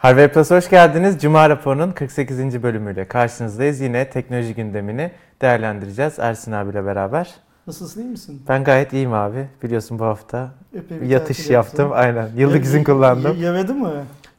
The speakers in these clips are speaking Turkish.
Harvey Plus hoş geldiniz. Cuma raporunun 48. bölümüyle karşınızdayız. Yine teknoloji gündemini değerlendireceğiz Ersin abiyle beraber. Nasılsın iyi misin? Ben gayet iyiyim abi. Biliyorsun bu hafta Epey bir yatış yaptım. yaptın. Aynen. Yıllık izin kullandım. Yemedi mi?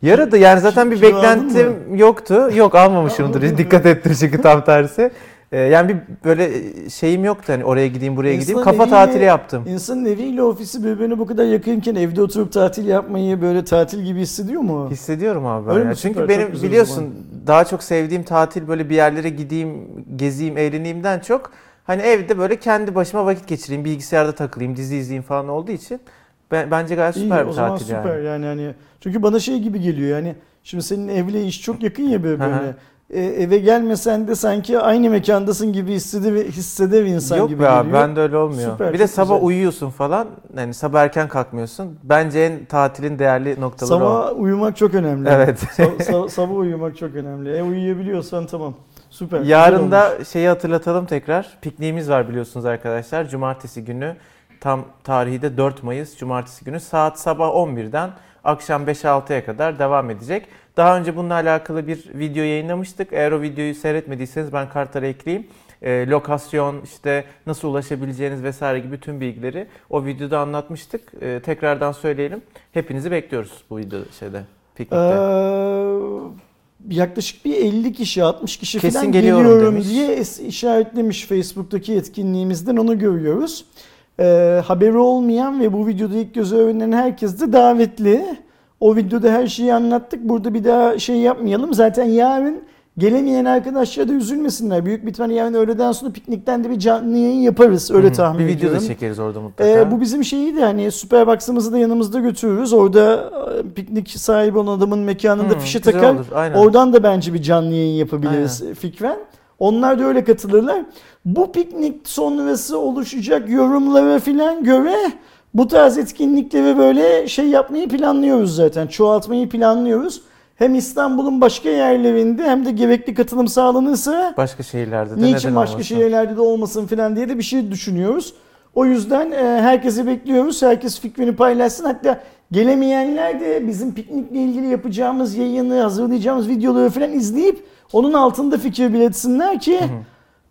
Yaradı yani zaten bir beklentim yoktu. Yok almamışımdır. Dikkat ettim çünkü tam tersi. Ee, yani bir böyle şeyim yoktu hani oraya gideyim buraya gideyim. İnsan Kafa eviyle- tatili yaptım. İnsanın eviyle ofisi birbirine bu kadar yakınken evde oturup tatil yapmayı böyle tatil gibi hissediyor mu? Hissediyorum abi ben Öyle ya. mi? Çünkü Süper, benim o biliyorsun daha çok sevdiğim tatil böyle bir yerlere gideyim, gezeyim, eğleneyimden çok hani evde böyle kendi başıma vakit geçireyim, bilgisayarda takılayım, dizi izleyeyim falan olduğu için ben, bence gayet İyi, süper o bir zaman tatil süper yani. yani. hani çünkü bana şey gibi geliyor yani şimdi senin evle iş çok yakın ya birbirine. E, eve gelmesen de sanki aynı mekandasın gibi hissede, hisseder insan Yok gibi be abi geliyor. ben de öyle olmuyor. Süper, bir de sabah güzel. uyuyorsun falan. Yani sabah erken kalkmıyorsun. Bence en tatilin değerli noktaları o. Sabah uyumak çok önemli. Evet. Sa- sa- sabah uyumak çok önemli. E uyuyabiliyorsan tamam. Süper. Yarın da şeyi hatırlatalım tekrar. Pikniğimiz var biliyorsunuz arkadaşlar. Cumartesi günü tam tarihi de 4 Mayıs Cumartesi günü saat sabah 11'den akşam 5-6'ya kadar devam edecek. Daha önce bununla alakalı bir video yayınlamıştık. Eğer o videoyu seyretmediyseniz ben kartlara ekleyeyim. Ee, lokasyon, işte nasıl ulaşabileceğiniz vesaire gibi tüm bilgileri o videoda anlatmıştık. Ee, tekrardan söyleyelim. Hepinizi bekliyoruz bu video şeyde, piknikte. Ee, yaklaşık bir 50 kişi 60 kişi Kesin falan geliyorum geliyorum demiş. diye işaretlemiş Facebook'taki etkinliğimizden onu görüyoruz. Ee, haberi olmayan ve bu videoda ilk göze öğrenen herkes de davetli. O videoda her şeyi anlattık. Burada bir daha şey yapmayalım. Zaten yarın gelemeyen arkadaşlar da üzülmesinler. Büyük bir ihtimalle yarın öğleden sonra piknikten de bir canlı yayın yaparız. Öyle Hı hı. tahmin Bir video ediyorum. da çekeriz orada mutlaka. Ee, bu bizim şeyi de hani Superbox'ımızı da yanımızda götürürüz. Orada e, piknik sahibi olan adamın mekanında Hı, fişi takar. olur, aynen. Oradan da bence bir canlı yayın yapabiliriz fikren. Onlar da öyle katılırlar. Bu piknik sonrası oluşacak yorumlara filan göre bu tarz etkinlikleri böyle şey yapmayı planlıyoruz zaten. Çoğaltmayı planlıyoruz. Hem İstanbul'un başka yerlerinde hem de gerekli katılım sağlanırsa Başka şehirlerde de Niçin başka olmasın? şehirlerde de olmasın falan diye de bir şey düşünüyoruz. O yüzden e, herkesi bekliyoruz. Herkes fikrini paylaşsın. Hatta gelemeyenler de bizim piknikle ilgili yapacağımız yayını, hazırlayacağımız videoları falan izleyip onun altında fikir belirtsinler ki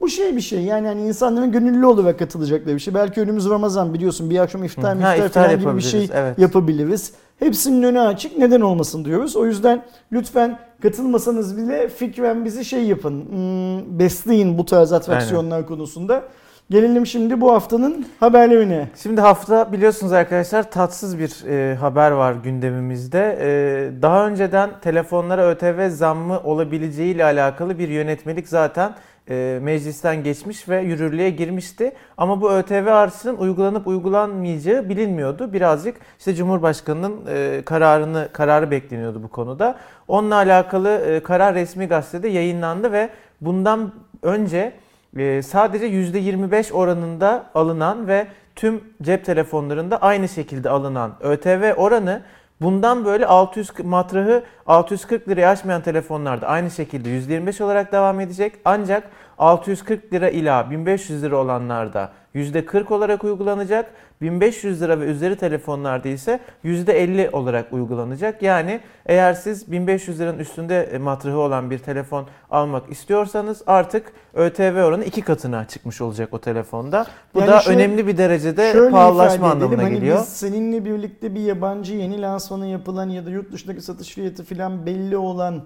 bu şey bir şey. Yani hani insanların gönüllü olarak katılacakları bir şey. Belki önümüz Ramazan biliyorsun. Bir akşam iftar, Ha, miftar iftar falan gibi bir şey yapabiliriz, evet. yapabiliriz. Hepsinin önü açık. Neden olmasın diyoruz. O yüzden lütfen katılmasanız bile fikren bizi şey yapın. hmm, besleyin bu tarz atraksiyonlar konusunda. Gelelim şimdi bu haftanın haberlerine. Şimdi hafta biliyorsunuz arkadaşlar tatsız bir e, haber var gündemimizde. E, daha önceden telefonlara ÖTV zammı olabileceği ile alakalı bir yönetmelik zaten e, meclisten geçmiş ve yürürlüğe girmişti. Ama bu ÖTV artışının uygulanıp uygulanmayacağı bilinmiyordu. Birazcık işte Cumhurbaşkanı'nın e, kararını kararı bekleniyordu bu konuda. Onunla alakalı e, karar resmi gazetede yayınlandı ve bundan önce e, sadece %25 oranında alınan ve tüm cep telefonlarında aynı şekilde alınan ÖTV oranı bundan böyle 600 matrahı 640 liraya aşmayan telefonlarda aynı şekilde %25 olarak devam edecek. Ancak 640 lira ila 1500 lira olanlarda %40 olarak uygulanacak. 1500 lira ve üzeri telefonlarda ise %50 olarak uygulanacak. Yani eğer siz 1500 liranın üstünde e, matrahı olan bir telefon almak istiyorsanız artık ÖTV oranı iki katına çıkmış olacak o telefonda. Bu Yani da şöyle- önemli bir derecede pahalılaşma anlamına hani geliyor. Biz seninle birlikte bir yabancı yeni lansmanı yapılan ya da yurt dışındaki satış fiyatı falan belli olan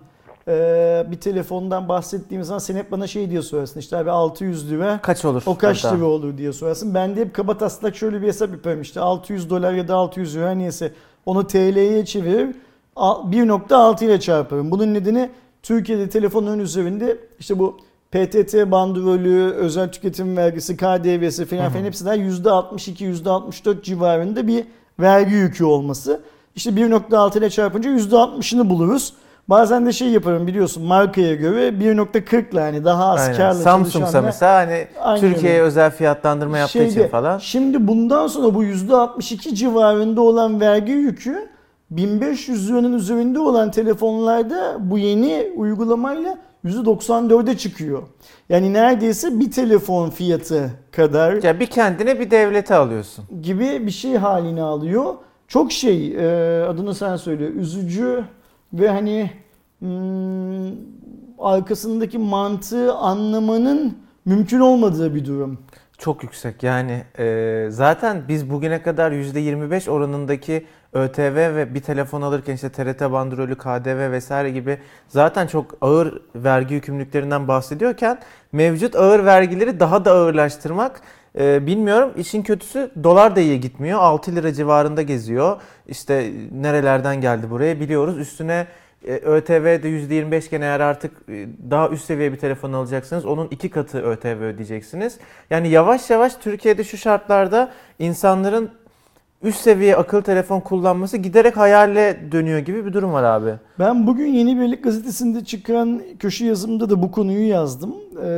e, bir telefondan bahsettiğimiz zaman sen hep bana şey diye sorarsın işte abi 600 lira Kaç olur? o kaç hatta? lira olur diye sorarsın. Ben de hep kaba taslak şöyle bir hesap yaparım işte 600 dolar ya da 600 lira neyse onu TL'ye çevirip a- 1.6 ile çarparım. Bunun nedeni Türkiye'de telefonların üzerinde işte bu PTT bandrolü, özel tüketim vergisi, KDV'si falan filan hepsinden %62, %64 civarında bir vergi yükü olması. İşte 1.6 ile çarpınca %60'ını buluruz. Bazen de şey yaparım biliyorsun markaya göre 1.40 ile yani daha az Aynen. karla Samsung'sa mesela hani Aynen Türkiye'ye özel fiyatlandırma yaptığı için Şeyde, falan. Şimdi bundan sonra bu %62 civarında olan vergi yükü 1500 liranın üzerinde olan telefonlarda bu yeni uygulamayla %94'e çıkıyor. Yani neredeyse bir telefon fiyatı kadar Ya bir kendine bir devlete alıyorsun. gibi bir şey haline alıyor. Çok şey e, adını sen söyle üzücü ve hani hmm, arkasındaki mantığı anlamanın mümkün olmadığı bir durum. Çok yüksek yani e, zaten biz bugüne kadar %25 oranındaki ÖTV ve bir telefon alırken işte TRT bandrolü, KDV vesaire gibi zaten çok ağır vergi yükümlülüklerinden bahsediyorken mevcut ağır vergileri daha da ağırlaştırmak e, bilmiyorum. İşin kötüsü dolar da iyi gitmiyor. 6 lira civarında geziyor. İşte nerelerden geldi buraya biliyoruz. Üstüne e, ÖTV de %25 iken eğer artık e, daha üst seviye bir telefon alacaksınız onun iki katı ÖTV ödeyeceksiniz. Yani yavaş yavaş Türkiye'de şu şartlarda insanların üst seviye akıllı telefon kullanması giderek hayale dönüyor gibi bir durum var abi. Ben bugün Yeni Birlik gazetesinde çıkan köşe yazımda da bu konuyu yazdım. Ee,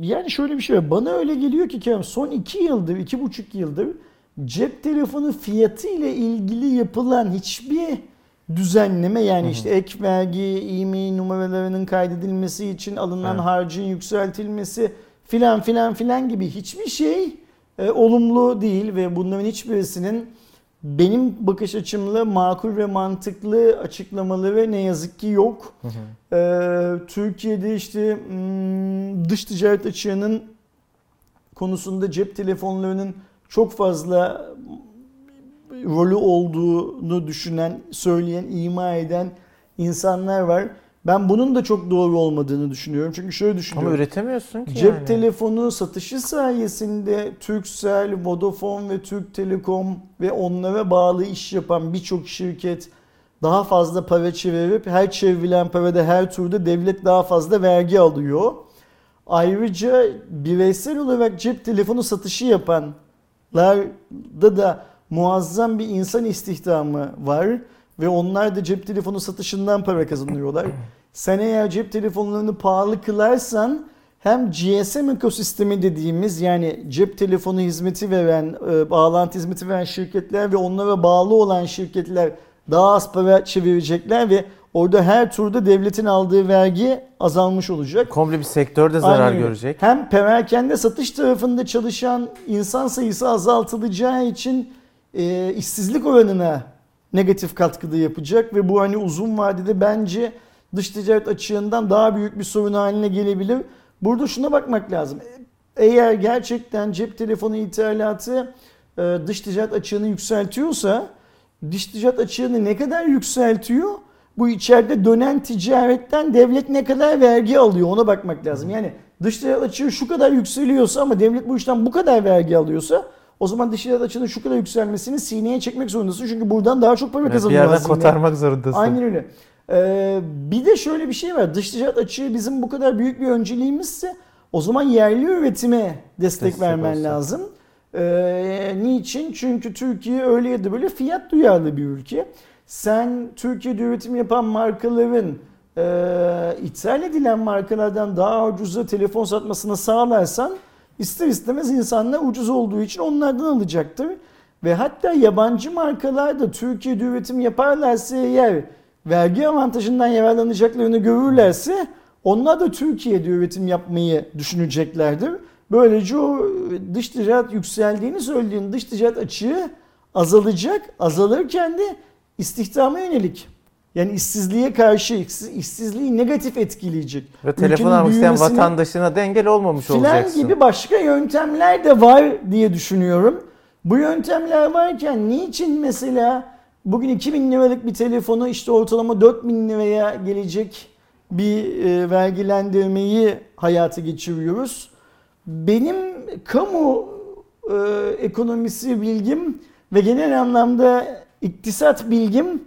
yani şöyle bir şey var. Bana öyle geliyor ki Kerem son iki yıldır, iki buçuk yıldır cep telefonu fiyatı ile ilgili yapılan hiçbir düzenleme yani işte ek vergi, e-mail numaralarının kaydedilmesi için alınan Evet. harcın yükseltilmesi filan filan filan gibi hiçbir şey e, olumlu değil ve bunların hiçbirisinin benim bakış açımla makul ve mantıklı açıklamaları ne yazık ki yok. Ee, Türkiye'de işte hmm, dış ticaret açığının konusunda cep telefonlarının çok fazla rolü olduğunu düşünen, söyleyen, ima eden insanlar var. Ben bunun da çok doğru olmadığını düşünüyorum. Çünkü şöyle Ama düşünüyorum. üretemiyorsun ki Cep yani. telefonu satışı sayesinde Turkcell, Vodafone ve Türk Telekom ve onlara bağlı iş yapan birçok şirket daha fazla para çevirip her çevrilen parada her turda devlet daha fazla vergi alıyor. Ayrıca bireysel olarak cep telefonu satışı yapanlarda da muazzam bir insan istihdamı var ve onlar da cep telefonu satışından para kazanıyorlar. Sen eğer cep telefonlarını pahalı kılarsan hem GSM ekosistemi dediğimiz yani cep telefonu hizmeti veren, e, bağlantı hizmeti veren şirketler ve onlara bağlı olan şirketler daha az para çevirecekler ve orada her turda devletin aldığı vergi azalmış olacak. Komple bir sektör de zarar Aynen görecek. Hem perakende satış tarafında çalışan insan sayısı azaltılacağı için e, işsizlik oranına negatif katkıda yapacak ve bu hani uzun vadede bence dış ticaret açığından daha büyük bir sorun haline gelebilir. Burada şuna bakmak lazım. Eğer gerçekten cep telefonu ithalatı e, dış ticaret açığını yükseltiyorsa dış ticaret açığını ne kadar yükseltiyor? Bu içeride dönen ticaretten devlet ne kadar vergi alıyor ona bakmak lazım. Yani dış ticaret açığı şu kadar yükseliyorsa ama devlet bu işten bu kadar vergi alıyorsa o zaman dış ticaret açığının şu kadar yükselmesini sineye çekmek zorundasın. Çünkü buradan daha çok para Evet, bir kazanıyor yerden hazine. kotarmak zorundasın. Aynen öyle. Ee, bir de şöyle bir şey var. Dış ticaret açığı bizim bu kadar büyük bir önceliğimizse o zaman yerli üretime destek, Destek vermen olsun. lazım. Ee, niçin? Çünkü Türkiye öyle ya da böyle fiyat duyarlı bir ülke. Sen Türkiye'de üretim yapan markaların e, ithal edilen markalardan daha ucuza telefon satmasını sağlarsan ister istemez insanlar ucuz olduğu için onlardan alacaktır. Ve hatta yabancı markalar da Türkiye'de üretim yaparlarsa eğer vergi avantajından yararlanacaklarını görürlerse onlar da Türkiye'de üretim yapmayı düşüneceklerdir. Böylece o dış ticaret yükseldiğini söylediğin dış ticaret açığı azalacak. Azalırken de istihdama yönelik yani işsizliğe karşı işsiz- işsizliği negatif etkileyecek. Ve telefon almak isteyen vatandaşına da engel olmamış filan olacaksın. gibi başka yöntemler de var diye düşünüyorum. Bu yöntemler varken niçin mesela bugün 2000 liralık bir telefonu işte ortalama 4000 liraya gelecek bir e, vergilendirmeyi hayata geçiriyoruz. Benim kamu e, ekonomisi bilgim ve genel anlamda iktisat bilgim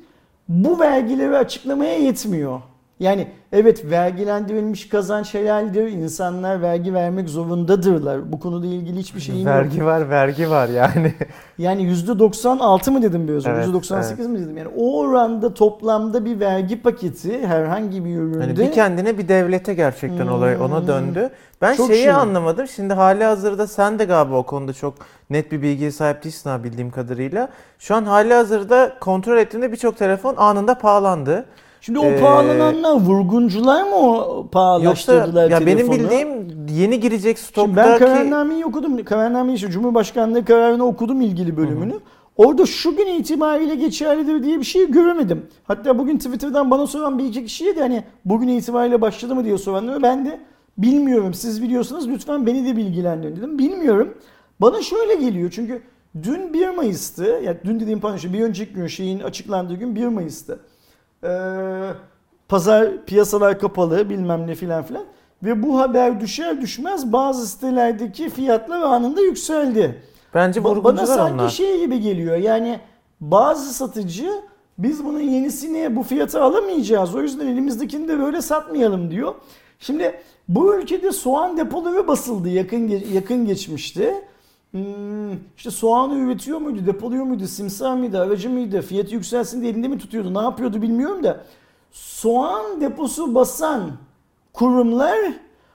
bu vergileri açıklamaya yetmiyor. Yani evet vergilendirilmiş kazanç helaldir. İnsanlar vergi vermek zorundadırlar. Bu konuda ilgili hiçbir şeyim yok. Vergi var, vergi var yani. Yani %96 mı dedim biraz önce? Evet, %98 mi dedim? Yani o oranda toplamda bir vergi paketi herhangi bir üründe Hani bir kendine bir devlete gerçekten olay ona Hmm. döndü. Ben Çok şeyi şey. anlamadım. Şimdi hali hazırda sen de galiba o konuda çok net bir bilgiye sahip değilsin abi bildiğim kadarıyla. Şu an hali hazırda kontrol ettiğimde birçok telefon anında pahalandı. Şimdi o Ee, pahalananlar vurguncular mı o Yoksa pahalaştırdılar ya benim telefonu? bildiğim yeni girecek Şimdi ben stoktaki kararnameyi okudum. Kararnameyi işte Cumhurbaşkanlığı kararını okudum ilgili bölümünü. Orada şu gün itibariyle geçerlidir diye bir şey göremedim. Hatta bugün Twitter'dan bana soran bir iki kişiye de hani bugün itibariyle başladı mı diye soranlara ben de bilmiyorum. Siz biliyorsanız lütfen beni de bilgilendirin dedim. Bilmiyorum. Bana şöyle geliyor çünkü dün 1 Mayıs'tı. Yani dün dediğim pardon bir önceki gün şeyin açıklandığı gün 1 Mayıs'tı. Ee, pazar piyasalar kapalı bilmem ne filan filan. Ve bu haber düşer düşmez bazı sitelerdeki fiyatlar anında yükseldi. Bence Ba- Bana vurguncular sanki onlar. şey gibi geliyor yani bazı satıcı biz bunun yenisini bu fiyata alamayacağız o yüzden elimizdekini de böyle satmayalım diyor. Şimdi bu ülkede soğan depoları basıldı yakın yakın geçmişti. Hmm, işte soğanı üretiyor muydu, depoluyor muydu, simsar mıydı, aracı mıydı, fiyatı yükselsin diye elinde mi tutuyordu, ne yapıyordu bilmiyorum da. Soğan deposu basan kurumlar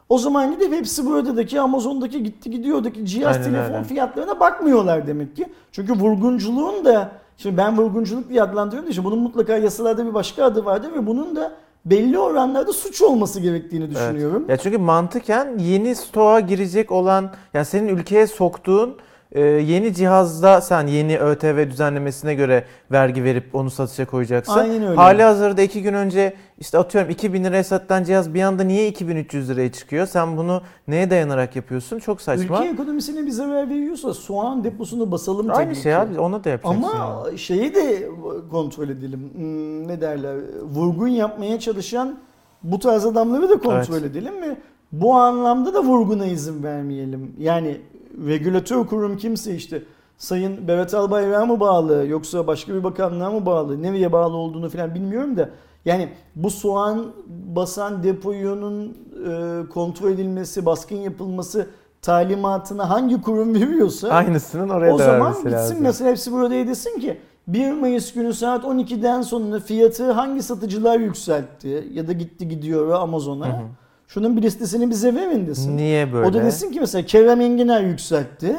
o zaman gidip hepsi buradaki Amazon'daki gitti gidiyordaki cihaz Aynen telefon öyle. fiyatlarına bakmıyorlar demek ki. Çünkü vurgunculuğun da şimdi ben vurgunculuk diye adlandırıyorum da işte bunun mutlaka yasalarda bir başka adı vardır ve bunun da belli oranlarda suç olması gerektiğini düşünüyorum. Ya çünkü mantıken yeni stoğa girecek olan yani senin ülkeye soktuğun e, yeni cihazda sen yeni ÖTV düzenlemesine göre vergi verip onu satışa koyacaksın. Aynen öyle. Hali hazırda iki gün önce işte atıyorum 2000 liraya satılan cihaz bir anda niye 2300 liraya çıkıyor? Sen bunu neye dayanarak yapıyorsun? Çok saçma. Ülke ekonomisine bir zarar veriyorsa soğan deposunu basalım tabii Aynı ki. şey abi ona da yapacaksın. Ama yani. şeyi de kontrol edelim. Hmm, ne derler? Vurgun yapmaya çalışan bu tarz adamları da kontrol Evet. edelim mi? Bu anlamda da vurguna izin vermeyelim. Yani regülatör kurum kimse işte Sayın Berat Albayrak'a mı bağlı yoksa başka bir bakanlığa mı bağlı nereye bağlı olduğunu falan bilmiyorum da yani bu soğan basan depoyunun e, kontrol edilmesi, baskın yapılması talimatına hangi kurum veriyorsa Aynısının oraya o da zaman gitsin lazım. mesela hepsi burada desin ki 1 Mayıs günü saat 12'den sonra fiyatı hangi satıcılar yükseltti ya da gitti gidiyor Amazon'a. Hı hı. Şunun bir listesini bize verin. Niye böyle? O da desin ki mesela Kerem Enginar yükseltti.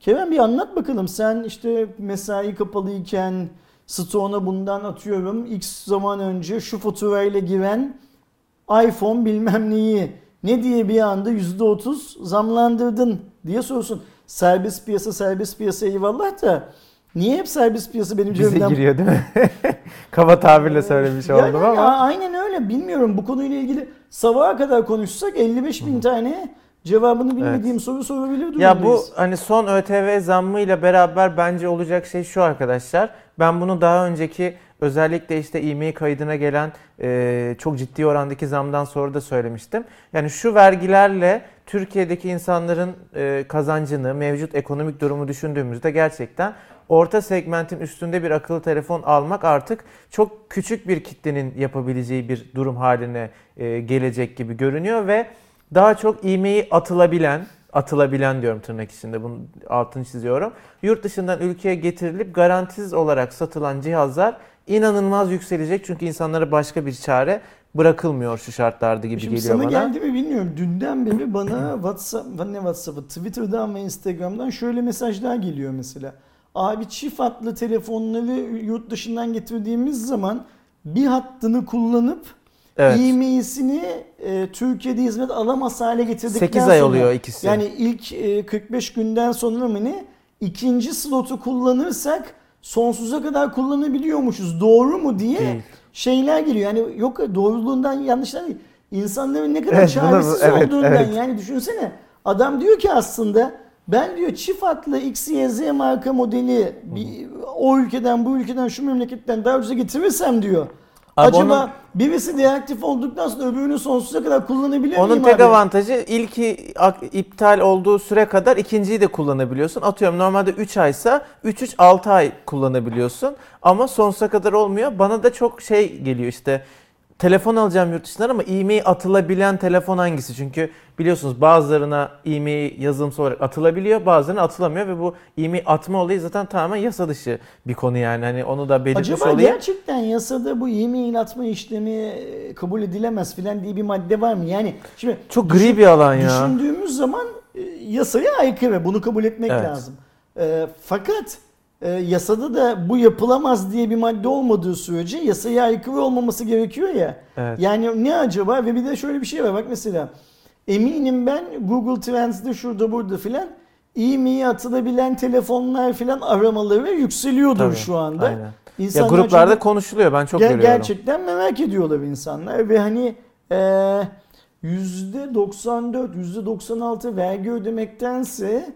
Kerem bir anlat bakalım sen işte mesai kapalıyken stoğuna bundan atıyorum x zaman önce şu faturayla giren iPhone bilmem neyi ne diye bir anda %30 zamlandırdın diye sorsun. Serbest piyasa serbest piyasa eyvallah da niye hep serbest piyasa benim Bize cebimden giriyor değil mi? Kaba tabirle söylemiş yani oldum ama. Aynen öyle bilmiyorum bu konuyla ilgili sabaha kadar konuşsak 55 bin tane cevabını bilmediğim soru sorabilir durumdayız. Ya bu hani son ÖTV zammıyla beraber bence olacak şey şu arkadaşlar. Ben bunu daha önceki özellikle işte e-mail kaydına gelen e, çok ciddi orandaki zamdan sonra da söylemiştim. Yani şu vergilerle Türkiye'deki insanların e, kazancını, mevcut ekonomik durumu düşündüğümüzde gerçekten orta segmentin üstünde bir akıllı telefon almak artık çok küçük bir kitlenin yapabileceği bir durum haline e, gelecek gibi görünüyor ve daha çok e-mail atılabilen, atılabilen diyorum tırnak içinde bunun altını çiziyorum. Yurt dışından ülkeye getirilip garantisiz olarak satılan cihazlar inanılmaz yükselecek çünkü insanlara başka bir çare bırakılmıyor şu şartlarda gibi Şimdi geliyor sana bana. geldi mi bilmiyorum. Dünden beri bana WhatsApp, ne WhatsApp'ı, Twitter'dan ve Instagram'dan şöyle mesajlar geliyor mesela. Abi çift hatlı telefonları yurt dışından getirdiğimiz zaman bir hattını kullanıp Evet. e-mail'sini e, Türkiye'de hizmet alamaz hale getirdikten 8 ay sonra- oluyor ikisi. Yani ilk e, 45 günden sonra mı ne? İkinci slotu kullanırsak sonsuza kadar kullanabiliyormuşuz. Doğru mu diye Değil. şeyler geliyor. Yani yok doğruluğundan yanlışlar değil. İnsanların ne kadar Evet, çaresiz evet, olduğundan evet. yani düşünsene. Adam diyor ki aslında ben diyor çift hatlı XYZ marka modeli bir, o ülkeden bu ülkeden şu memleketten daha ucuza getirirsem diyor. Abi acaba onun- birisi deaktif olduktan sonra öbürünü sonsuza kadar kullanabilir Onun miyim tek abi? avantajı ilki ak- iptal olduğu süre kadar ikinciyi de kullanabiliyorsun. Atıyorum normalde 3 aysa 3-3-6 ay kullanabiliyorsun. Ama sonsuza kadar olmuyor. Bana da çok şey geliyor işte telefon alacağım yurt dışından ama e-mail atılabilen telefon hangisi? Çünkü biliyorsunuz bazılarına e-mail yazılımsal olarak atılabiliyor bazılarına atılamıyor ve bu e-mail atma olayı zaten tamamen yasa dışı bir konu yani. Hani onu da belirtmiş Acaba olayım. gerçekten yasada bu e-mail atma işlemi e, kabul edilemez filan diye bir madde var mı? Yani şimdi Çok gri bir alan ya. Düşündüğümüz zaman e, yasaya aykırı. Bunu kabul etmek Evet. lazım. E, fakat e, yasada da bu yapılamaz diye bir madde olmadığı sürece yasaya aykırı olmaması gerekiyor ya. Evet. Yani ne acaba? Ve bir de şöyle bir şey var. Bak mesela eminim ben Google Trends'de şurada burada filan e-mail atılabilen telefonlar falan aramaları yükseliyordur Tabii, şu anda. Aynen. Ya gruplarda çünkü konuşuluyor ben çok ger- görüyorum. gerçekten merak ediyorlar insanlar ve hani eee %94, %96 vergi ödemektense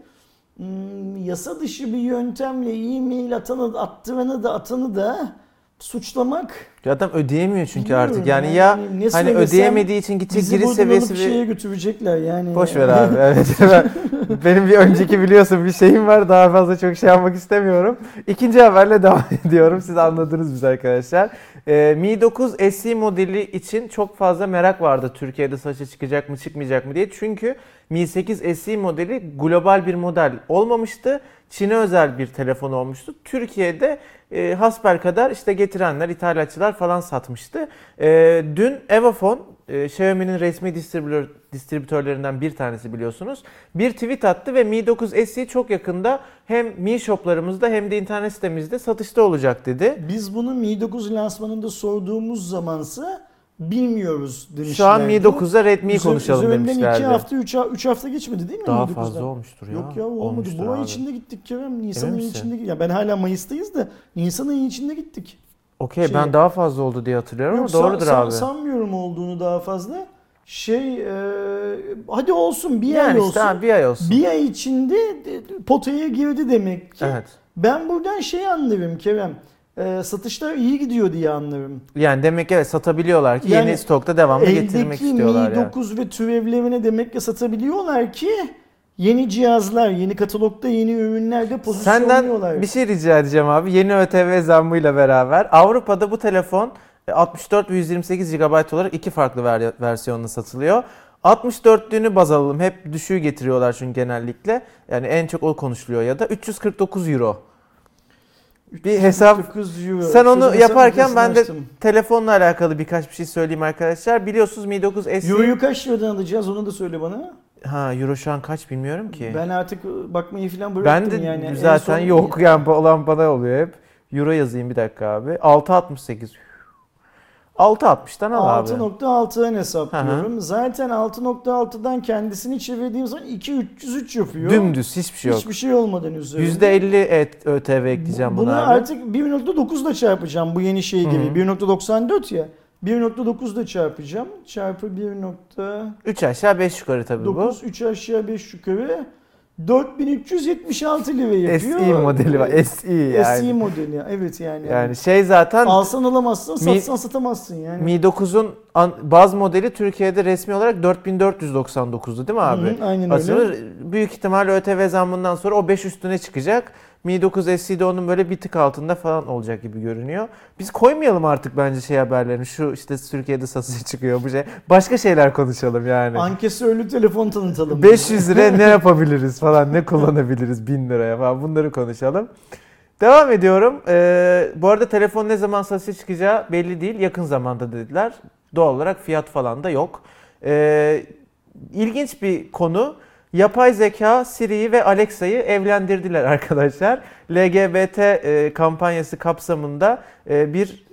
yasa dışı bir yöntemle e-mail atanı, attıranı da atanı da suçlamak Adam ödeyemiyor çünkü Bilmiyorum artık. Yani yani. ya hani ödeyemediği için gidecek giriş seviyesi bir şeye götürecekler yani. Boş ver abi. Evet. Ben- benim bir önceki biliyorsun bir şeyim var. Daha fazla çok şey yapmak istemiyorum. İkinci haberle devam ediyorum. Siz anladınız biz arkadaşlar. Ee, Mi 9 SE modeli için çok fazla merak vardı. Türkiye'de satışa çıkacak mı çıkmayacak mı diye. Çünkü Mi 8 SE modeli global bir model olmamıştı. Çin'e özel bir telefon olmuştu. Türkiye'de e, hasbel kadar işte getirenler, ithalatçılar falan satmıştı. E, dün Evafone, e, Xiaomi'nin resmi distribütör, distribütörlerinden bir tanesi biliyorsunuz. Bir tweet attı ve Mi 9 SE çok yakında hem Mi shoplarımızda hem de internet sitemizde satışta olacak dedi. Biz bunu Mi 9 lansmanında sorduğumuz zamansa bilmiyoruz demişlerdi. Şu an Mi 9'da Redmi'yi Üzer- konuşalım üzerinden demişlerdi. 2 hafta 3 3 hafta geçmedi değil mi Daha Mi 9'dan? fazla olmuştur ya. Yok ya olmadı. Bu ay içinde gittik Kerem. Nisan Emin ayı misin? içinde Ya ben hala Mayıs'tayız da Nisan ayı içinde gittik. Okey Şey- ben daha fazla oldu diye hatırlıyorum Yok, ama doğrudur san- abi. Sanmıyorum olduğunu daha fazla. Şey e, hadi olsun bir ay yani olsun. işte bir ay olsun. Bir ay içinde de- potaya girdi demek ki. Evet. Ben buradan şey anlarım Kerem. E, satışlar iyi gidiyor diye anlarım. Yani demek ki evet satabiliyorlar ki Yani yeni stokta devamlı getirmek Eldeki istiyorlar Mi yani. 9 ve türevlerine demek ki satabiliyorlar ki yeni cihazlar, yeni katalogda yeni ürünlerde pozisyonluyorlar. Senden bir şey rica edeceğim abi. Yeni ÖTV zammıyla beraber Avrupa'da bu telefon e, 64 ve 128 GB olarak iki farklı ver- versiyonla satılıyor. 64'lüğünü baz alalım. Hep düşüğü getiriyorlar çünkü genellikle. Yani en çok o konuşuluyor ya da 349 euro. Bir hesap 9 euro. Sen onu Şurada yaparken ben de açtım. telefonla alakalı birkaç bir şey söyleyeyim arkadaşlar. Biliyorsunuz Mi 9 SE Euro'yu kaç liradan alacağız onu da söyle bana. Ha euro şu an kaç bilmiyorum ki. Ben artık bakmayı falan Ben bıraktım de yani. En zaten son- yok yani olan bana oluyor hep. Euro yazayım bir dakika abi. 6.68. 6.60'tan al abi. 6.6'dan hesaplıyorum. Zaten 6.6'dan kendisini çevirdiğim zaman 2.303 yapıyor. Dümdüz hiçbir şey yok. Hiçbir şey olmadan üzerinde. %50 et, ÖTV ekleyeceğim Bunu buna abi. artık 1.9 da çarpacağım bu yeni şey gibi. Hı hı. 1.94 ya. 1.9 da çarpacağım. Çarpı 1.9 3 aşağı 5 yukarı tabii bu. 3 aşağı 5 yukarı 4376 lira yapıyor. SE modeli var. SE yani. SE modeli. Evet yani. Yani şey zaten Alsan alamazsın, Mi- satsan satamazsın yani. Mi 9'un an- baz modeli Türkiye'de resmi olarak 4499'du değil mi abi? Hı aynen Aslında öyle. büyük ihtimal ÖTV zammından sonra o 5 üstüne çıkacak. Mi 9 SE'de onun böyle bir tık altında falan olacak gibi görünüyor. Biz koymayalım artık bence şey haberlerini. Şu işte Türkiye'de satışa çıkıyor bu şey. Başka şeyler konuşalım yani. Ankesörlü telefon tanıtalım. 500 liraya ne yapabiliriz falan, ne kullanabiliriz 1000 liraya falan bunları konuşalım. Devam ediyorum. Ee, bu arada telefon ne zaman satışa çıkacağı belli değil. Yakın zamanda dediler. Doğal olarak fiyat falan da yok. Ee, ilginç bir konu. Yapay zeka Siri'yi ve Alexa'yı evlendirdiler arkadaşlar. LGBT e, kampanyası kapsamında e, bir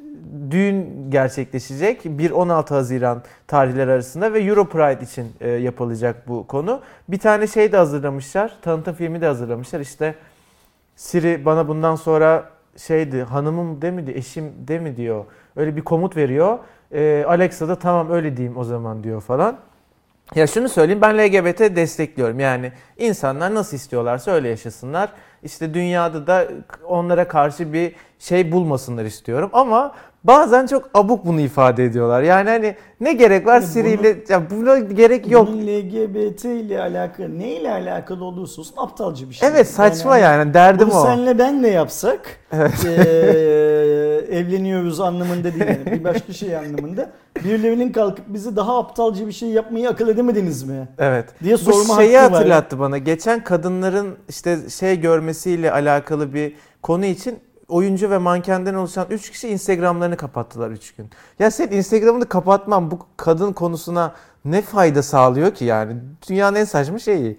düğün gerçekleşecek. 1-16 Haziran tarihleri arasında ve Europride için e, yapılacak bu konu. Bir tane şey de hazırlamışlar. Tanıtım filmi de hazırlamışlar. İşte Siri bana bundan sonra şeydi hanımım de mi eşim de mi diyor. Öyle bir komut veriyor. Alexa da tamam öyle diyeyim o zaman diyor falan. Ya şunu söyleyeyim ben LGBT destekliyorum. Yani insanlar nasıl istiyorlarsa öyle yaşasınlar. İşte dünyada da onlara karşı bir şey bulmasınlar istiyorum. Ama bazen çok abuk bunu ifade ediyorlar. Yani hani ne gerek var Yani Siri ile ya buna gerek yok. Bunun LGBT ile alakalı neyle alakalı olursa olsun aptalca bir şey. Evet saçma yani, derdim Bunu o. senle benle yapsak eee, evleniyoruz anlamında değil yani bir başka şey anlamında. Birilerinin kalkıp bizi daha aptalca bir şey yapmayı akıl edemediniz mi? Evet. diye Bu sorma şeyi hakkı var. hatırlattı bana. Geçen kadınların işte şey görmesiyle alakalı bir konu için oyuncu ve mankenden oluşan 3 kişi Instagram'larını kapattılar 3 gün. Ya senin Instagram'ını kapatman bu kadın konusuna ne fayda sağlıyor ki yani? Dünyanın en saçma şeyi.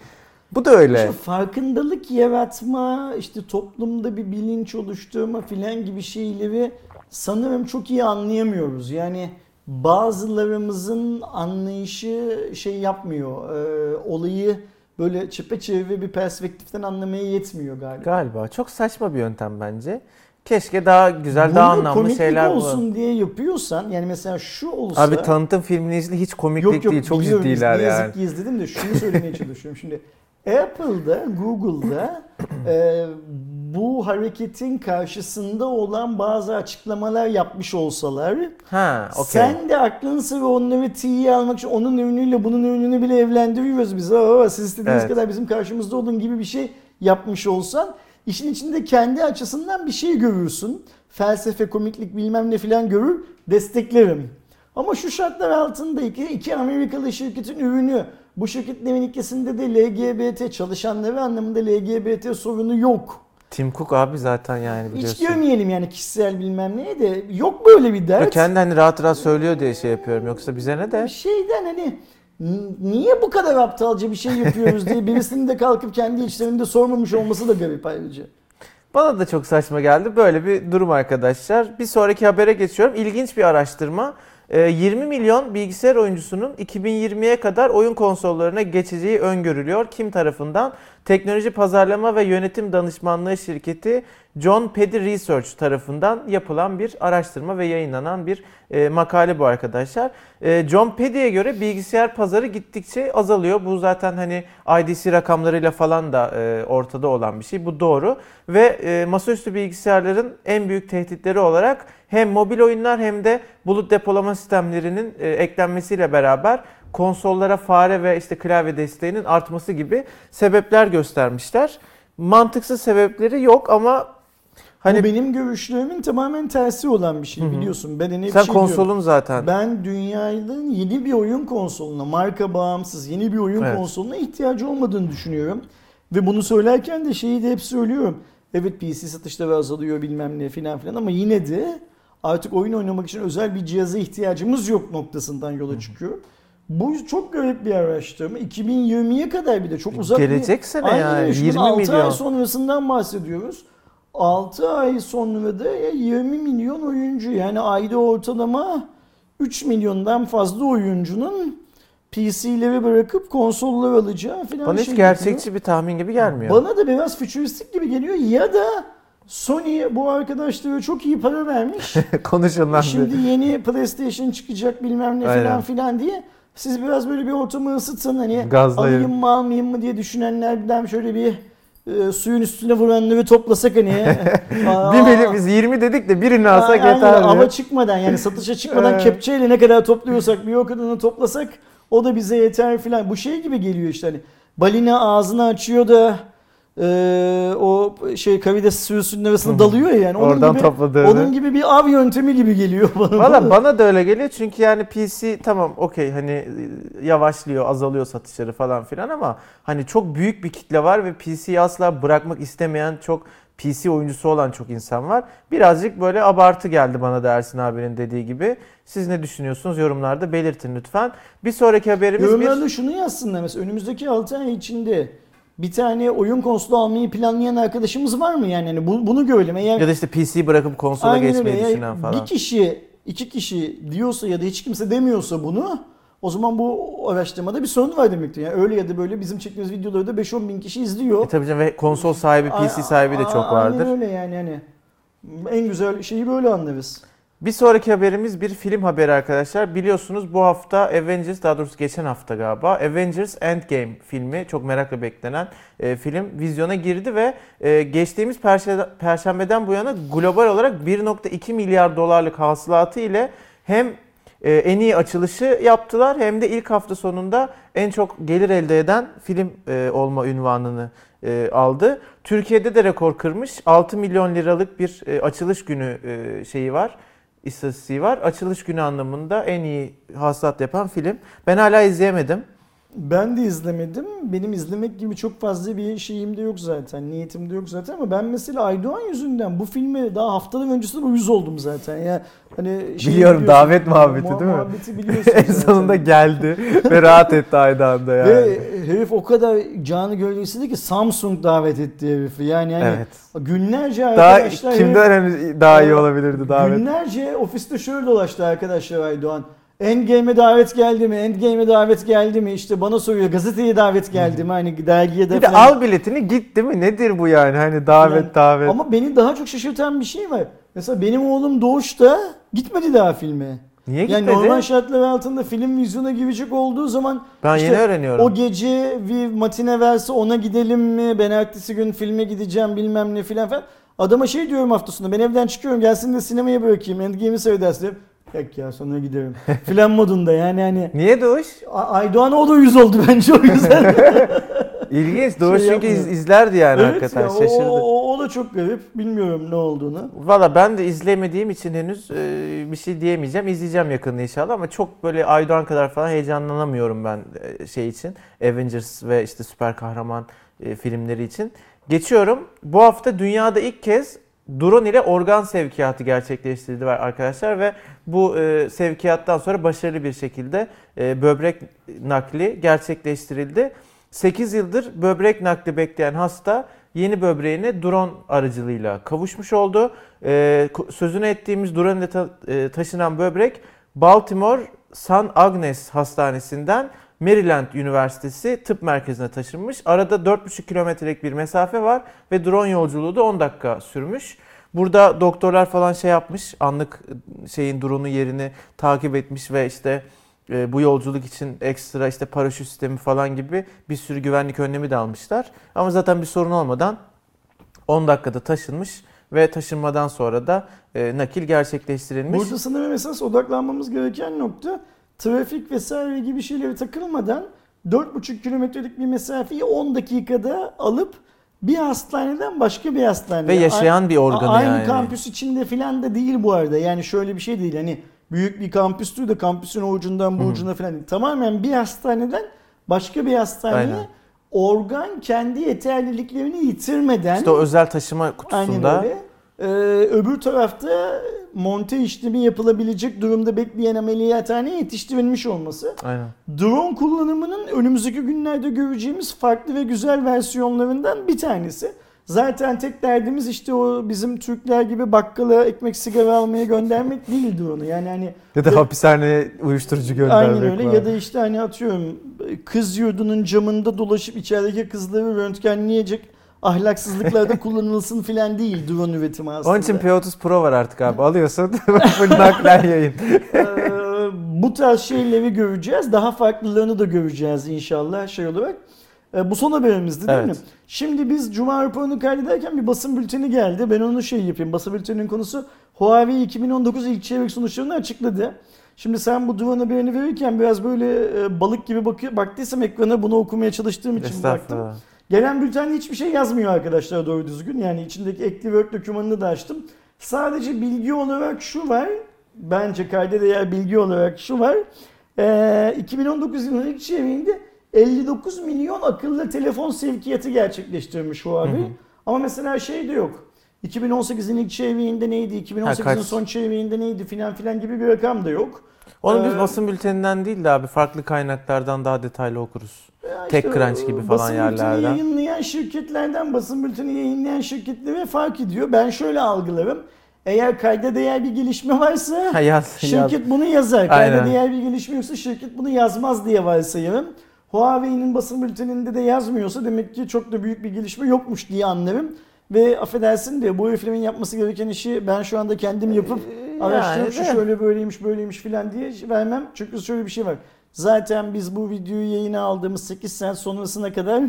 Bu da öyle. İşte farkındalık yaratma, işte toplumda bir bilinç oluşturma filan gibi şeyleri sanırım çok iyi anlayamıyoruz. Yani bazılarımızın anlayışı şey yapmıyor, e, olayı böyle çepeçevre bir perspektiften anlamaya yetmiyor galiba. Galiba. Çok saçma bir yöntem bence. Keşke daha güzel, Bunu daha anlamlı şeyler olsun bulalım. diye yapıyorsan yani mesela şu olsa Abi tanıtım filmini izle hiç komiklik yok yok değil. Çok ciddiler yani. yazık ki izledim de şunu söylemeye çalışıyorum şimdi. Apple'da, Google'da e, bu hareketin karşısında olan bazı açıklamalar yapmış olsalar Ha, okey. sen de aklın sıra onları T'ye almak için onun ürünüyle bunun ürününü bile evlendiriyoruz biz. Aa, siz istediğiniz Evet. kadar bizim karşımızda olun gibi bir şey yapmış olsan işin içinde kendi açısından bir şey görürsün. Felsefe, komiklik bilmem ne filan görür desteklerim. Ama şu şartlar altında iki, iki Amerikalı şirketin ürünü bu şirketlerin ikisinde de LGBT çalışanları anlamında LGBT sorunu yok. Tim Cook abi zaten yani Hiç biliyorsun. görmeyelim yani kişisel bilmem neye de yok böyle bir dert. kendi hani rahat rahat söylüyor diye şey yapıyorum. Yoksa bize ne de? şeyden hani niye bu kadar aptalca bir şey yapıyoruz diye birisinin de kalkıp kendi içlerinde sormamış olması da garip ayrıca. Bana da çok saçma geldi. Böyle bir durum arkadaşlar. Bir sonraki habere geçiyorum. İlginç bir araştırma. Ee, 20 milyon bilgisayar oyuncusunun 2020'ye kadar oyun konsollarına geçeceği öngörülüyor. Kim tarafından? Teknoloji Pazarlama ve Yönetim Danışmanlığı şirketi John Peddy Research tarafından yapılan bir araştırma ve yayınlanan bir e, makale bu arkadaşlar. E, John Peddy'ye göre bilgisayar pazarı gittikçe azalıyor. Bu zaten hani IDC rakamlarıyla falan da e, ortada olan bir şey. Bu doğru. Ve masaüstü bilgisayarların en büyük tehditleri olarak hem mobil oyunlar hem de bulut depolama sistemlerinin e, eklenmesiyle beraber konsollara fare ve işte klavye desteğinin artması gibi sebepler göstermişler. Mantıksız sebepleri yok ama hani Bu benim görüşlerimin tamamen tersi olan bir şey Hı hı. biliyorsun. Ben hep sen şey diyorum. konsolun zaten. Ben dünyanın yeni bir oyun konsoluna, marka bağımsız yeni bir oyun Evet. konsoluna ihtiyacı olmadığını düşünüyorum. Ve bunu söylerken de şeyi de hep söylüyorum. Evet PC satışları azalıyor bilmem ne filan filan ama yine de artık oyun oynamak için özel bir cihaza ihtiyacımız yok noktasından yola çıkıyor. Bu çok garip bir araştırma. 2020'ye kadar bir de çok uzak bir... Gelecek sene Aynen yani öyle. Şimdi 20 altı milyon. ay sonrasından bahsediyoruz. 6 ay sonra da 20 milyon oyuncu yani ayda ortalama 3 milyondan fazla oyuncunun PC'leri bırakıp konsollar alacağı falan Bana şey hiç gerçekçi bir tahmin gibi gelmiyor. Bana da biraz fütüristik gibi geliyor ya da Sony bu arkadaşlara çok iyi para vermiş. Konuşulan bir- Şimdi yeni PlayStation çıkacak bilmem ne Aynen. falan filan diye siz biraz böyle bir ortamı ısıtın hani Gazlayın. alayım mı almayayım mı diye düşünenlerden şöyle bir e, suyun üstüne vuranları toplasak hani. Aa, Bir milim biz 20 dedik de birini alsak aynen, yeter diyor. çıkmadan yani satışa çıkmadan kepçeyle ne kadar topluyorsak bir o kadarını toplasak o da bize yeter filan. Bu şey gibi geliyor işte hani balina ağzını açıyor da e, o şey karides sürüsünün arasında dalıyor ya yani. Onun Oradan gibi, topladığını. Onun gibi bir av yöntemi gibi geliyor bana. Valla bana da öyle geliyor çünkü yani PC tamam okey hani e, yavaşlıyor azalıyor satışları falan filan ama hani çok büyük bir kitle var ve PC'yi asla bırakmak istemeyen çok PC oyuncusu olan çok insan var. Birazcık böyle abartı geldi bana da Ersin abinin dediği gibi. Siz ne düşünüyorsunuz yorumlarda belirtin lütfen. Bir sonraki haberimiz Yorumlarda bir... şunu yazsınlar mesela önümüzdeki 6 ay içinde bir tane oyun konsolu almayı planlayan arkadaşımız var mı yani hani bu, bunu görelim eğer Ya da işte PC'yi bırakıp konsola Aynen geçmeyi öyle. düşünen falan. Bir kişi, iki kişi diyorsa ya da hiç kimse demiyorsa bunu o zaman bu araştırmada bir sorun var demektir. Yani öyle ya da böyle bizim çektiğimiz videoları da 5-10 bin kişi izliyor. E tabii canım ve konsol sahibi, PC A- sahibi de a- çok vardır. Aynen öyle yani hani. En güzel şeyi böyle anlarız. Bir sonraki haberimiz bir film haberi arkadaşlar. Biliyorsunuz bu hafta Avengers daha doğrusu geçen hafta galiba Avengers Endgame filmi çok merakla beklenen e, film vizyona girdi ve e, geçtiğimiz perşe- perşembeden bu yana global olarak 1.2 milyar dolarlık hasılatı ile hem e, en iyi açılışı yaptılar hem de ilk hafta sonunda en çok gelir elde eden film e, olma ünvanını e, aldı. Türkiye'de de rekor kırmış. 6 milyon liralık bir e, açılış günü e, şeyi var istatistiği var. Açılış günü anlamında en iyi hasılat yapan film. Ben hala izleyemedim. Ben de izlemedim. Benim izlemek gibi çok fazla bir şeyim de yok zaten. Niyetim de yok zaten ama ben mesela Aydoğan yüzünden bu filme daha haftalar öncesinde uyuz oldum zaten. Ya hani şeyi Biliyorum, davet muhabbeti muha- değil mi? Muhabbeti biliyorsun en sonunda geldi ve rahat etti aynı anda yani. Ve herif o kadar canı istedi ki Samsung davet etti herifi. Yani hani evet. günlerce Daha arkadaşlar kimden hani daha iyi olabilirdi davet? Günlerce ofiste şöyle dolaştı arkadaşlar Aydoğan. Endgame'e davet geldi mi? Endgame'e davet geldi mi? İşte bana soruyor gazeteye davet geldi mi? Hani dergiye de Bir de falan. al biletini git değil mi? Nedir bu yani? Hani davet Yani- davet. Ama beni daha çok şaşırtan bir şey var. Mesela benim oğlum Doğuş'ta gitmedi daha filme. Niye Yani gitmedi? normal şartlar altında film vizyona girecek olduğu zaman ben işte yeni öğreniyorum. o gece bir matine verse ona gidelim mi? Ben ertesi gün filme gideceğim bilmem ne filan falan. Adama şey diyorum hafta sonu ben evden çıkıyorum gelsin de sinemaya bırakayım. Endgame'i seyredersin. Yok ya sonra giderim. filan modunda yani hani. Niye Doğuş? A- Aydoğan o da yüz oldu bence o yüzden. İlginç. Doğuş Şey çünkü iz- yapmıyor. izlerdi yani evet hakikaten. ya, o, Şaşırdı. o, o da çok garip. Bilmiyorum ne olduğunu. Valla ben de izlemediğim için henüz e, bir şey diyemeyeceğim. İzleyeceğim yakında inşallah ama çok böyle Aydoğan kadar falan heyecanlanamıyorum ben e, şey için. Avengers ve işte süper kahraman e, filmleri için. Geçiyorum. Bu hafta dünyada ilk kez drone ile organ sevkiyatı gerçekleştirildi arkadaşlar ve bu e, sevkiyattan sonra başarılı bir şekilde e, böbrek nakli gerçekleştirildi. 8 yıldır böbrek nakli bekleyen hasta yeni böbreğine drone aracılığıyla kavuşmuş oldu. Ko- sözünü ettiğimiz drone ile ta- e, taşınan böbrek Baltimore San Agnes Hastanesi'nden Maryland Üniversitesi tıp merkezine taşınmış. Arada 4,5 kilometrelik bir mesafe var ve drone yolculuğu da 10 dakika sürmüş. Burada doktorlar falan şey yapmış, anlık şeyin drone'un yerini takip etmiş ve işte e, bu yolculuk için ekstra işte paraşüt sistemi falan gibi bir sürü güvenlik önlemi de almışlar. Ama zaten bir sorun olmadan 10 dakikada taşınmış ve taşınmadan sonra da e, nakil gerçekleştirilmiş. Burada sanırım esas odaklanmamız gereken nokta trafik vesaire gibi şeylere takılmadan 4,5 kilometrelik bir mesafeyi 10 dakikada alıp bir hastaneden başka bir hastaneye. ve yaşayan bir organı Aynı yani. kampüs içinde filan da değil bu arada. Yani şöyle bir şey değil. Hani büyük bir kampüstü de kampüsün ucundan bu ucuna filan değil. Tamamen bir hastaneden başka bir hastaneye Aynen. organ kendi yeterliliklerini yitirmeden İşte o özel taşıma Aynen kutusunda öyle. Ee, öbür tarafta monte işlemi yapılabilecek durumda bekleyen ameliyathaneye yetiştirilmiş olması. Aynen. Drone kullanımının önümüzdeki günlerde göreceğimiz farklı ve güzel versiyonlarından bir tanesi. Zaten tek derdimiz işte o bizim Türkler gibi bakkala ekmek sigara almaya göndermek değil drone'u. Yani hani Ya da hapishaneye uyuşturucu göndermek Aynen öyle var. ya da işte hani atıyorum kız yurdunun camında dolaşıp içerideki kızları röntgenleyecek ahlaksızlıklarda kullanılsın filan değil drone üretimi aslında. Onun için P30 Pro var artık abi. Alıyorsun full naklen yayın. Ee, bu tarz şeyleri göreceğiz. Daha farklılarını da göreceğiz inşallah şey olarak. Ee, bu son haberimizdi değil Evet. mi? Şimdi biz Cuma raporunu kaydederken bir basın bülteni geldi. Ben onu şey yapayım. Basın bülteninin konusu Huawei 2019 ilk çeyrek sonuçlarını açıkladı. Şimdi sen bu drone haberini verirken biraz böyle e, balık gibi bakıyor, baktıysam ekrana bunu okumaya çalıştığım için baktım. Gelen bültende hiçbir şey yazmıyor arkadaşlar doğru düzgün. Yani içindeki ekli Word dokümanını da açtım. Sadece bilgi olarak şu var. Bence kayda değer bilgi olarak şu var. Ee, 2019 yılının ilk çeyreğinde 59 milyon akıllı telefon sevkiyatı gerçekleştirmiş Huawei. Hı hı. Ama mesela şey de yok. 2018'in ilk çeyreğinde neydi? 2018'in kaç? son çeyreğinde neydi filan filan gibi bir rakam da yok. Onu biz Ee, basın bülteninden değil de abi farklı kaynaklardan daha detaylı okuruz. Ya TechCrunch gibi falan basın yerlerden. bülteni yayınlayan şirketlerden basın bülteni yayınlayan şirketlere fark ediyor. Ben şöyle algılarım. Eğer kayda değer bir gelişme varsa Ha, yaz, yaz. şirket bunu yazar. Kayda Aynen. değer bir gelişme yoksa şirket bunu yazmaz diye varsayarım. Huawei'nin basın bülteninde de yazmıyorsa demek ki çok da büyük bir gelişme yokmuş diye anlarım. Ve affedersin de bu heriflerin yapması gereken işi ben şu anda kendim yapıp Ee, araştırıp şu de. şöyle böyleymiş böyleymiş filan diye vermem. Çünkü şöyle bir şey var. Zaten biz bu videoyu yayına aldığımız 8 saat sonrasına kadar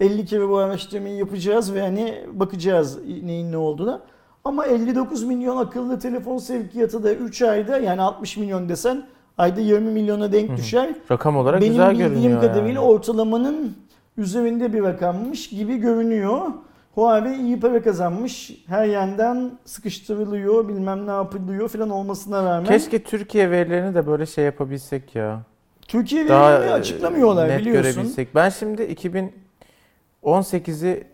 50 kere bu araştırmayı yapacağız ve hani bakacağız neyin ne olduğuna. Ama 59 milyon akıllı telefon sevkiyatı da 3 ayda yani 60 milyon desen ayda 20 milyona denk düşer. Rakam olarak Benim güzel bildiğim görünüyor kadarıyla yani. ortalamanın üzerinde bir rakammış gibi görünüyor. Huawei iyi para kazanmış. Her yandan sıkıştırılıyor, bilmem ne yapılıyor falan olmasına rağmen. Keşke Türkiye verilerini de böyle şey yapabilsek ya. Türkiye Daha verilerini e, açıklamıyorlar net biliyorsun. görebilsek. Ben şimdi 2018'i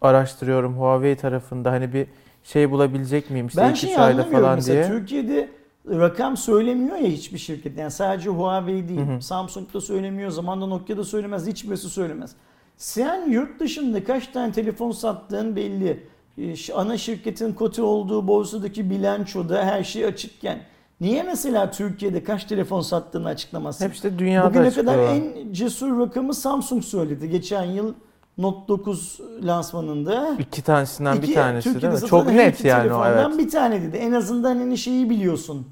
araştırıyorum Huawei tarafında hani bir şey bulabilecek miyim işte Ben 2 şeyi ayda falan mesela diye. Türkiye'de rakam söylemiyor ya hiçbir şirket. Yani sadece Huawei değil. Hı hı. Samsung da söylemiyor. Zamanında Nokia da söylemez. Hiçbirisi söylemez. Sen yurt dışında kaç tane telefon sattığın belli. Ana şirketin kote olduğu borsadaki bilançoda her şey açıkken Niye mesela Türkiye'de kaç telefon sattığını açıklamazsın? Hep işte dünyada Bugüne kadar en cesur rakamı Samsung söyledi. Geçen yıl Note 9 lansmanında. İki tanesinden İki- bir tanesi Türkiye'de değil mi? Çok net yani o evet. bir tane dedi. En azından hani şeyi biliyorsun.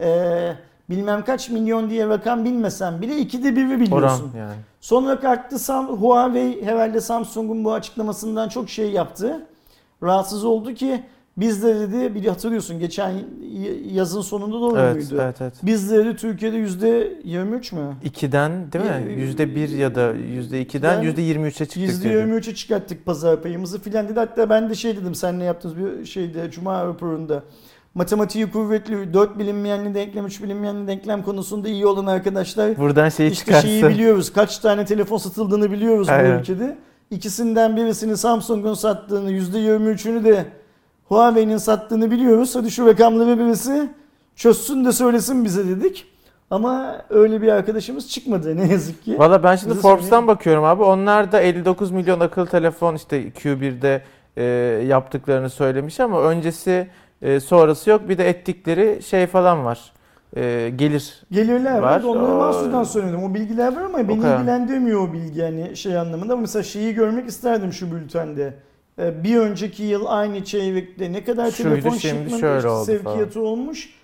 Ee, bilmem kaç milyon diye rakam bilmesen bile ikide biri Oran biliyorsun. yani. Sonra kalktı Sam, Huawei herhalde Samsung'un bu açıklamasından çok şey yaptı. Rahatsız oldu ki biz de dedi bir hatırlıyorsun geçen yazın sonunda doğru Evet, muydu? evet, evet. Biz de dedi Türkiye'de yüzde 23 mü? İkiden değil mi? Ee, Yüzde bir ya da yüzde ikiden ben yüzde yirmi üçe çıktık Yüzde dedi. 23'e çıkarttık pazar payımızı filan dedi. Hatta ben de şey dedim sen ne yaptınız bir şeyde Cuma raporunda. Matematiği kuvvetli, 4 bilinmeyenli denklem, 3 bilinmeyenli denklem konusunda iyi olan arkadaşlar Buradan şeyi İşte çıkarsın. şeyi biliyoruz. Kaç tane telefon satıldığını biliyoruz bu Aynen. ülkede. İkisinden birisini Samsung'un sattığını, %23'ünü de Huawei'nin sattığını biliyoruz. Hadi şu rakamları birisi çözsün de söylesin bize dedik. Ama öyle bir arkadaşımız çıkmadı ne yazık ki. Valla ben şimdi Forbes'tan bakıyorum abi. Onlar da 59 milyon akıllı telefon işte Q1'de e, yaptıklarını söylemiş ama öncesi e, sonrası yok. Bir de ettikleri şey falan var. E, gelir. Gelirler var. Var. Onları O- söyledim. O bilgiler var ama beni kadar. ilgilendirmiyor o bilgi yani şey anlamında. Ama Mesela şeyi görmek isterdim şu bültende. Ee, Bir önceki yıl aynı çeyrekte ne kadar Şuydu, telefon oldu sevkiyatı olmuş.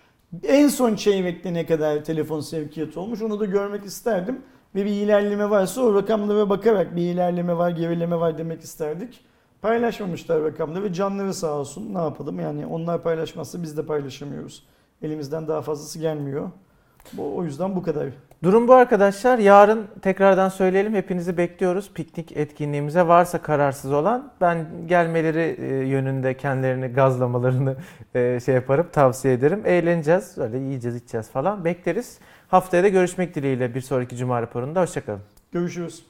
En son çeyrekte ne kadar telefon sevkiyatı olmuş onu da görmek isterdim. Ve bir ilerleme varsa o rakamlara bakarak bir ilerleme var, gerileme var demek isterdik. Paylaşmamışlar rakamları ve canları sağ olsun. Ne yapalım yani onlar paylaşmazsa biz de paylaşamıyoruz. Elimizden daha fazlası gelmiyor. Bu, o yüzden bu kadar. Durum bu arkadaşlar. Yarın tekrardan söyleyelim. Hepinizi bekliyoruz. Piknik etkinliğimize varsa kararsız olan ben gelmeleri e, yönünde kendilerini gazlamalarını e, şey yaparım tavsiye ederim. Eğleneceğiz. Öyle yiyeceğiz içeceğiz falan. Bekleriz. Haftaya da görüşmek dileğiyle bir sonraki Cuma raporunda. Hoşçakalın. Görüşürüz.